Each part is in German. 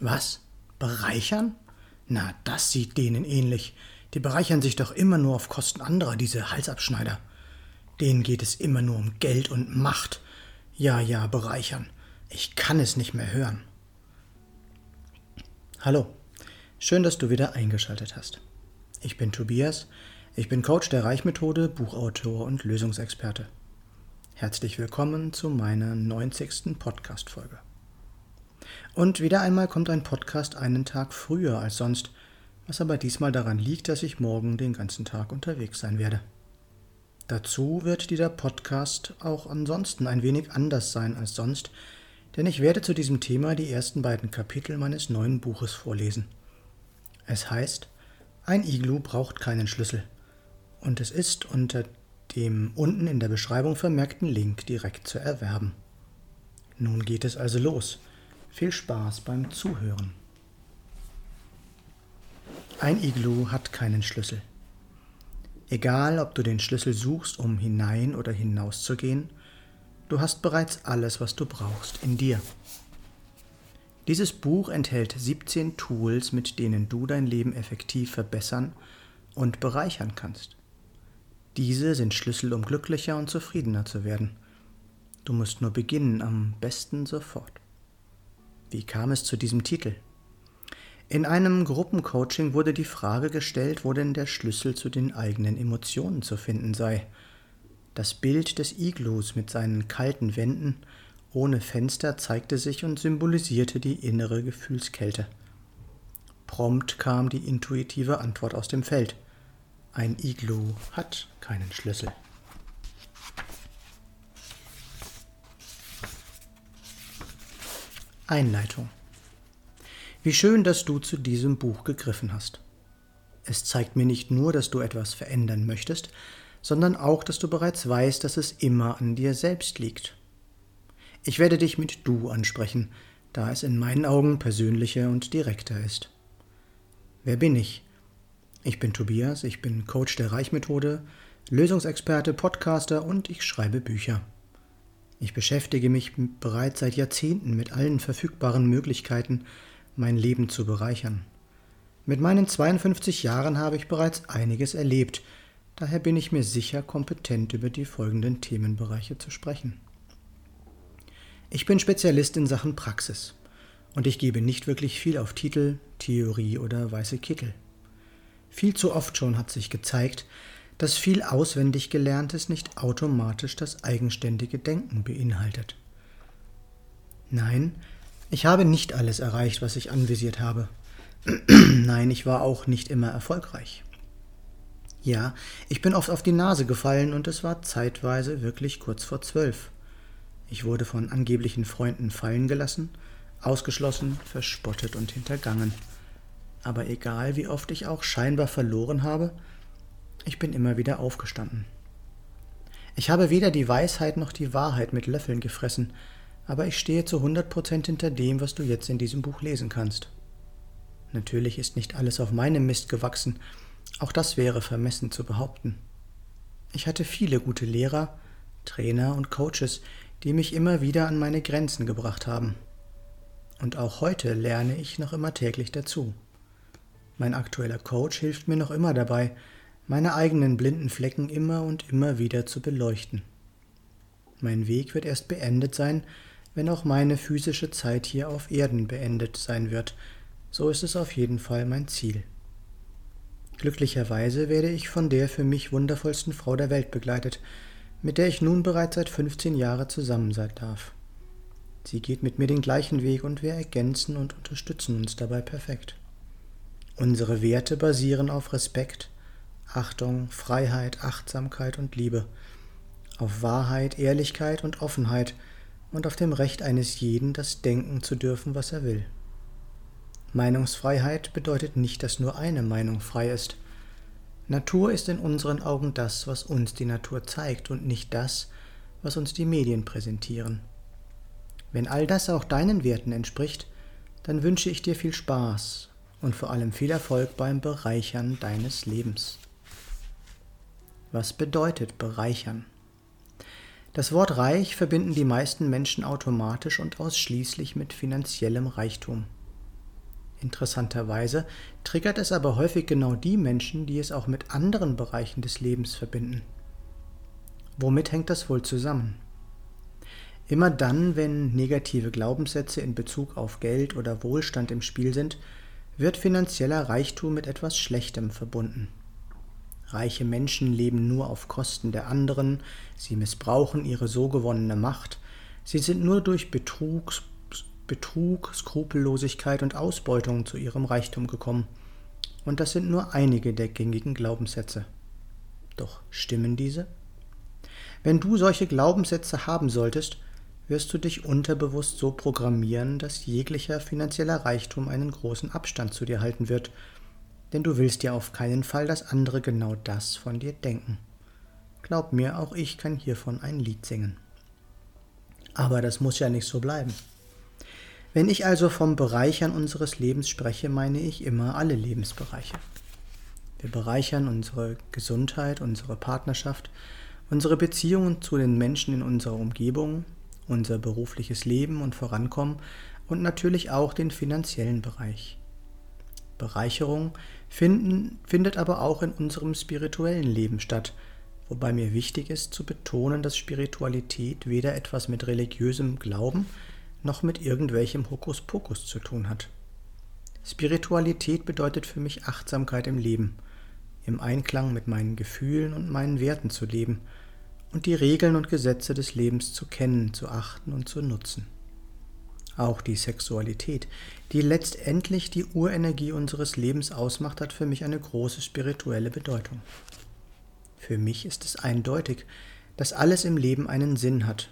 Was? Bereichern? Na, das sieht denen ähnlich. Die bereichern sich doch immer nur auf Kosten anderer, diese Halsabschneider. Denen geht es immer nur um Geld und Macht. Ja, ja, bereichern. Ich kann es nicht mehr hören. Hallo, schön, dass du wieder eingeschaltet hast. Ich bin Tobias, ich bin Coach der Reichmethode, Buchautor und Lösungsexperte. Herzlich willkommen zu meiner 90. Podcast-Folge. Und wieder einmal kommt ein Podcast einen Tag früher als sonst, was aber diesmal daran liegt, dass ich morgen den ganzen Tag unterwegs sein werde. Dazu wird dieser Podcast auch ansonsten ein wenig anders sein als sonst, denn ich werde zu diesem Thema die ersten beiden Kapitel meines neuen Buches vorlesen. Es heißt, ein Iglu braucht keinen Schlüssel und es ist unter dem unten in der Beschreibung vermerkten Link direkt zu erwerben. Nun geht es also los. Viel Spaß beim Zuhören. Ein Iglu hat keinen Schlüssel. Egal, ob du den Schlüssel suchst, um hinein oder hinauszugehen, du hast bereits alles, was du brauchst, in dir. Dieses Buch enthält 17 Tools, mit denen du dein Leben effektiv verbessern und bereichern kannst. Diese sind Schlüssel, um glücklicher und zufriedener zu werden. Du musst nur beginnen, am besten sofort. Wie kam es zu diesem Titel? In einem Gruppencoaching wurde die Frage gestellt, wo denn der Schlüssel zu den eigenen Emotionen zu finden sei. Das Bild des Iglus mit seinen kalten Wänden ohne Fenster zeigte sich und symbolisierte die innere Gefühlskälte. Prompt kam die intuitive Antwort aus dem Feld. Ein Iglu hat keinen Schlüssel. Einleitung wie schön, dass du zu diesem Buch gegriffen hast. Es zeigt mir nicht nur, dass du etwas verändern möchtest, sondern auch, dass du bereits weißt, dass es immer an dir selbst liegt. Ich werde dich mit du ansprechen, da es in meinen Augen persönlicher und direkter ist. Wer bin ich? Ich bin Tobias, ich bin Coach der Reichmethode, Lösungsexperte, Podcaster und ich schreibe Bücher. Ich beschäftige mich bereits seit Jahrzehnten mit allen verfügbaren Möglichkeiten, mein Leben zu bereichern. Mit meinen 52 Jahren habe ich bereits einiges erlebt, daher bin ich mir sicher kompetent über die folgenden Themenbereiche zu sprechen. Ich bin Spezialist in Sachen Praxis und ich gebe nicht wirklich viel auf Titel, Theorie oder weiße Kittel. Viel zu oft schon hat sich gezeigt, dass viel auswendig Gelerntes nicht automatisch das eigenständige Denken beinhaltet. Nein, ich habe nicht alles erreicht, was ich anvisiert habe. Nein, ich war auch nicht immer erfolgreich. Ja, ich bin oft auf die Nase gefallen und es war zeitweise wirklich kurz vor zwölf. Ich wurde von angeblichen Freunden fallen gelassen, ausgeschlossen, verspottet und hintergangen. Aber egal, wie oft ich auch scheinbar verloren habe, ich bin immer wieder aufgestanden. Ich habe weder die Weisheit noch die Wahrheit mit Löffeln gefressen, aber ich stehe zu 100% hinter dem, was du jetzt in diesem Buch lesen kannst. Natürlich ist nicht alles auf meinem Mist gewachsen, auch das wäre vermessen zu behaupten. Ich hatte viele gute Lehrer, Trainer und Coaches, die mich immer wieder an meine Grenzen gebracht haben. Und auch heute lerne ich noch immer täglich dazu. Mein aktueller Coach hilft mir noch immer dabei, meine eigenen blinden Flecken immer und immer wieder zu beleuchten. Mein Weg wird erst beendet sein, wenn auch meine physische Zeit hier auf Erden beendet sein wird, so ist es auf jeden Fall mein Ziel. Glücklicherweise werde ich von der für mich wundervollsten Frau der Welt begleitet, mit der ich nun bereits seit 15 Jahren zusammen sein darf. Sie geht mit mir den gleichen Weg und wir ergänzen und unterstützen uns dabei perfekt. Unsere Werte basieren auf Respekt, Achtung, Freiheit, Achtsamkeit und Liebe, auf Wahrheit, Ehrlichkeit und Offenheit – und auf dem Recht eines jeden, das denken zu dürfen, was er will. Meinungsfreiheit bedeutet nicht, dass nur eine Meinung frei ist. Natur ist in unseren Augen das, was uns die Natur zeigt und nicht das, was uns die Medien präsentieren. Wenn all das auch deinen Werten entspricht, dann wünsche ich dir viel Spaß und vor allem viel Erfolg beim Bereichern deines Lebens. Was bedeutet bereichern? Das Wort reich verbinden die meisten Menschen automatisch und ausschließlich mit finanziellem Reichtum. Interessanterweise triggert es aber häufig genau die Menschen, die es auch mit anderen Bereichen des Lebens verbinden. Womit hängt das wohl zusammen? Immer dann, wenn negative Glaubenssätze in Bezug auf Geld oder Wohlstand im Spiel sind, wird finanzieller Reichtum mit etwas Schlechtem verbunden. Reiche Menschen leben nur auf Kosten der anderen, sie missbrauchen ihre so gewonnene Macht, sie sind nur durch Betrug, Betrug, Skrupellosigkeit und Ausbeutung zu ihrem Reichtum gekommen. Und das sind nur einige der gängigen Glaubenssätze. Doch stimmen diese? Wenn du solche Glaubenssätze haben solltest, wirst du dich unterbewusst so programmieren, dass jeglicher finanzieller Reichtum einen großen Abstand zu dir halten wird, denn du willst ja auf keinen Fall, dass andere genau das von dir denken. Glaub mir, auch ich kann hiervon ein Lied singen. Aber das muss ja nicht so bleiben. Wenn ich also vom Bereichern unseres Lebens spreche, meine ich immer alle Lebensbereiche. Wir bereichern unsere Gesundheit, unsere Partnerschaft, unsere Beziehungen zu den Menschen in unserer Umgebung, unser berufliches Leben und Vorankommen und natürlich auch den finanziellen Bereich. Bereicherung finden, findet aber auch in unserem spirituellen Leben statt, wobei mir wichtig ist zu betonen, dass Spiritualität weder etwas mit religiösem Glauben noch mit irgendwelchem Hokuspokus zu tun hat. Spiritualität bedeutet für mich Achtsamkeit im Leben, im Einklang mit meinen Gefühlen und meinen Werten zu leben und die Regeln und Gesetze des Lebens zu kennen, zu achten und zu nutzen. Auch die Sexualität, die letztendlich die Urenergie unseres Lebens ausmacht, hat für mich eine große spirituelle Bedeutung. Für mich ist es eindeutig, dass alles im Leben einen Sinn hat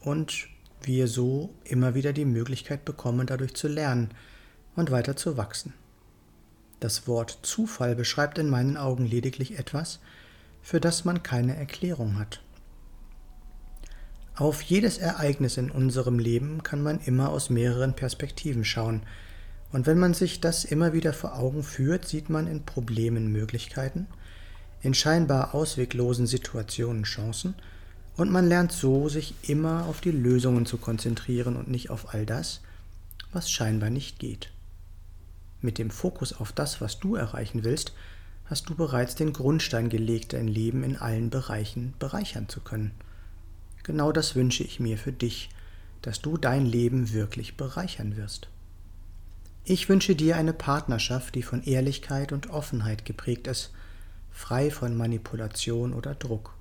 und wir so immer wieder die Möglichkeit bekommen, dadurch zu lernen und weiter zu wachsen. Das Wort Zufall beschreibt in meinen Augen lediglich etwas, für das man keine Erklärung hat. Auf jedes Ereignis in unserem Leben kann man immer aus mehreren Perspektiven schauen, und wenn man sich das immer wieder vor Augen führt, sieht man in Problemen Möglichkeiten, in scheinbar ausweglosen Situationen Chancen und man lernt so, sich immer auf die Lösungen zu konzentrieren und nicht auf all das, was scheinbar nicht geht. Mit dem Fokus auf das, was du erreichen willst, hast du bereits den Grundstein gelegt, dein Leben in allen Bereichen bereichern zu können. Genau das wünsche ich mir für dich, dass du dein Leben wirklich bereichern wirst. Ich wünsche dir eine Partnerschaft, die von Ehrlichkeit und Offenheit geprägt ist, frei von Manipulation oder Druck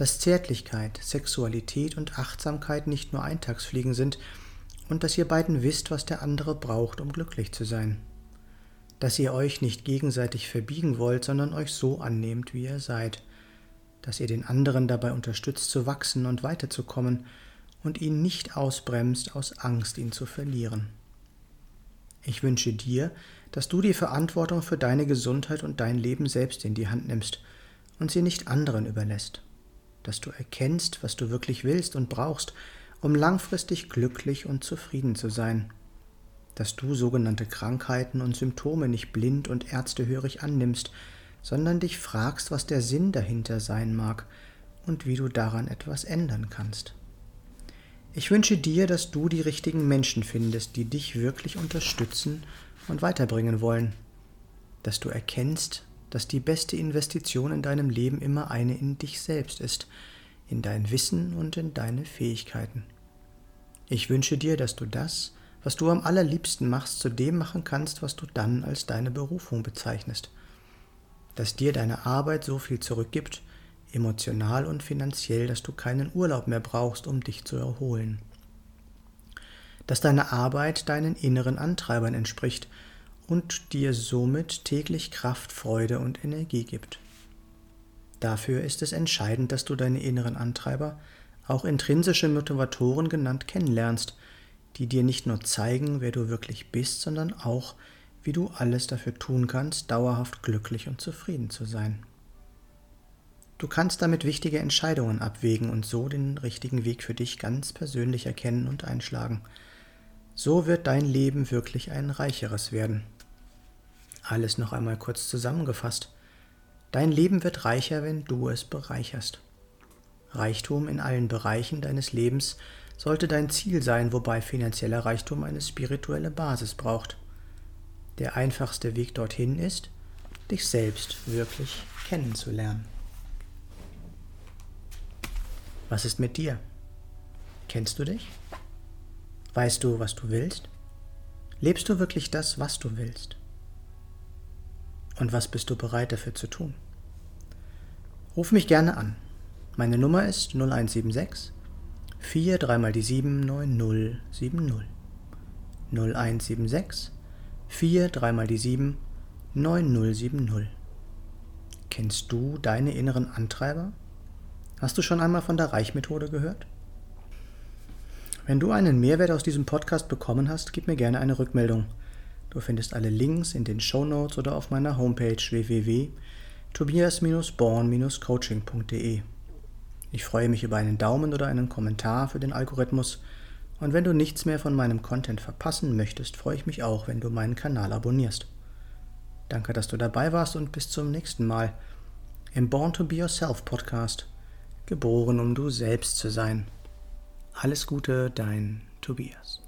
dass Zärtlichkeit, Sexualität und Achtsamkeit nicht nur Eintagsfliegen sind und dass ihr beiden wisst, was der andere braucht, um glücklich zu sein. Dass ihr euch nicht gegenseitig verbiegen wollt, sondern euch so annehmt, wie ihr seid. Dass ihr den anderen dabei unterstützt zu wachsen und weiterzukommen und ihn nicht ausbremst aus Angst, ihn zu verlieren. Ich wünsche dir, dass du die Verantwortung für deine Gesundheit und dein Leben selbst in die Hand nimmst und sie nicht anderen überlässt dass du erkennst, was du wirklich willst und brauchst, um langfristig glücklich und zufrieden zu sein, dass du sogenannte Krankheiten und Symptome nicht blind und ärztehörig annimmst, sondern dich fragst, was der Sinn dahinter sein mag und wie du daran etwas ändern kannst. Ich wünsche dir, dass du die richtigen Menschen findest, die dich wirklich unterstützen und weiterbringen wollen, dass du erkennst, dass die beste Investition in deinem Leben immer eine in dich selbst ist, in dein Wissen und in deine Fähigkeiten. Ich wünsche dir, dass du das, was du am allerliebsten machst, zu dem machen kannst, was du dann als deine Berufung bezeichnest. Dass dir deine Arbeit so viel zurückgibt, emotional und finanziell, dass du keinen Urlaub mehr brauchst, um dich zu erholen. Dass deine Arbeit deinen inneren Antreibern entspricht und dir somit täglich Kraft, Freude und Energie gibt. Dafür ist es entscheidend, dass du deine inneren Antreiber, auch intrinsische Motivatoren genannt, kennenlernst, die dir nicht nur zeigen, wer du wirklich bist, sondern auch, wie du alles dafür tun kannst, dauerhaft glücklich und zufrieden zu sein. Du kannst damit wichtige Entscheidungen abwägen und so den richtigen Weg für dich ganz persönlich erkennen und einschlagen. So wird dein Leben wirklich ein reicheres werden. Alles noch einmal kurz zusammengefasst. Dein Leben wird reicher, wenn du es bereicherst. Reichtum in allen Bereichen deines Lebens sollte dein Ziel sein, wobei finanzieller Reichtum eine spirituelle Basis braucht. Der einfachste Weg dorthin ist, dich selbst wirklich kennenzulernen. Was ist mit dir? Kennst du dich? Weißt du, was du willst? Lebst du wirklich das, was du willst? Und was bist du bereit dafür zu tun? Ruf mich gerne an. Meine Nummer ist 0176 4 3 mal die 7 9070. 0176 4 3 mal die 7 9070. Kennst du deine inneren Antreiber? Hast du schon einmal von der Reichmethode gehört? Wenn du einen Mehrwert aus diesem Podcast bekommen hast, gib mir gerne eine Rückmeldung. Du findest alle Links in den Show Notes oder auf meiner Homepage www.tobias-born-coaching.de. Ich freue mich über einen Daumen oder einen Kommentar für den Algorithmus und wenn du nichts mehr von meinem Content verpassen möchtest, freue ich mich auch, wenn du meinen Kanal abonnierst. Danke, dass du dabei warst und bis zum nächsten Mal im Born to Be Yourself Podcast. Geboren, um du selbst zu sein. Alles Gute, dein Tobias.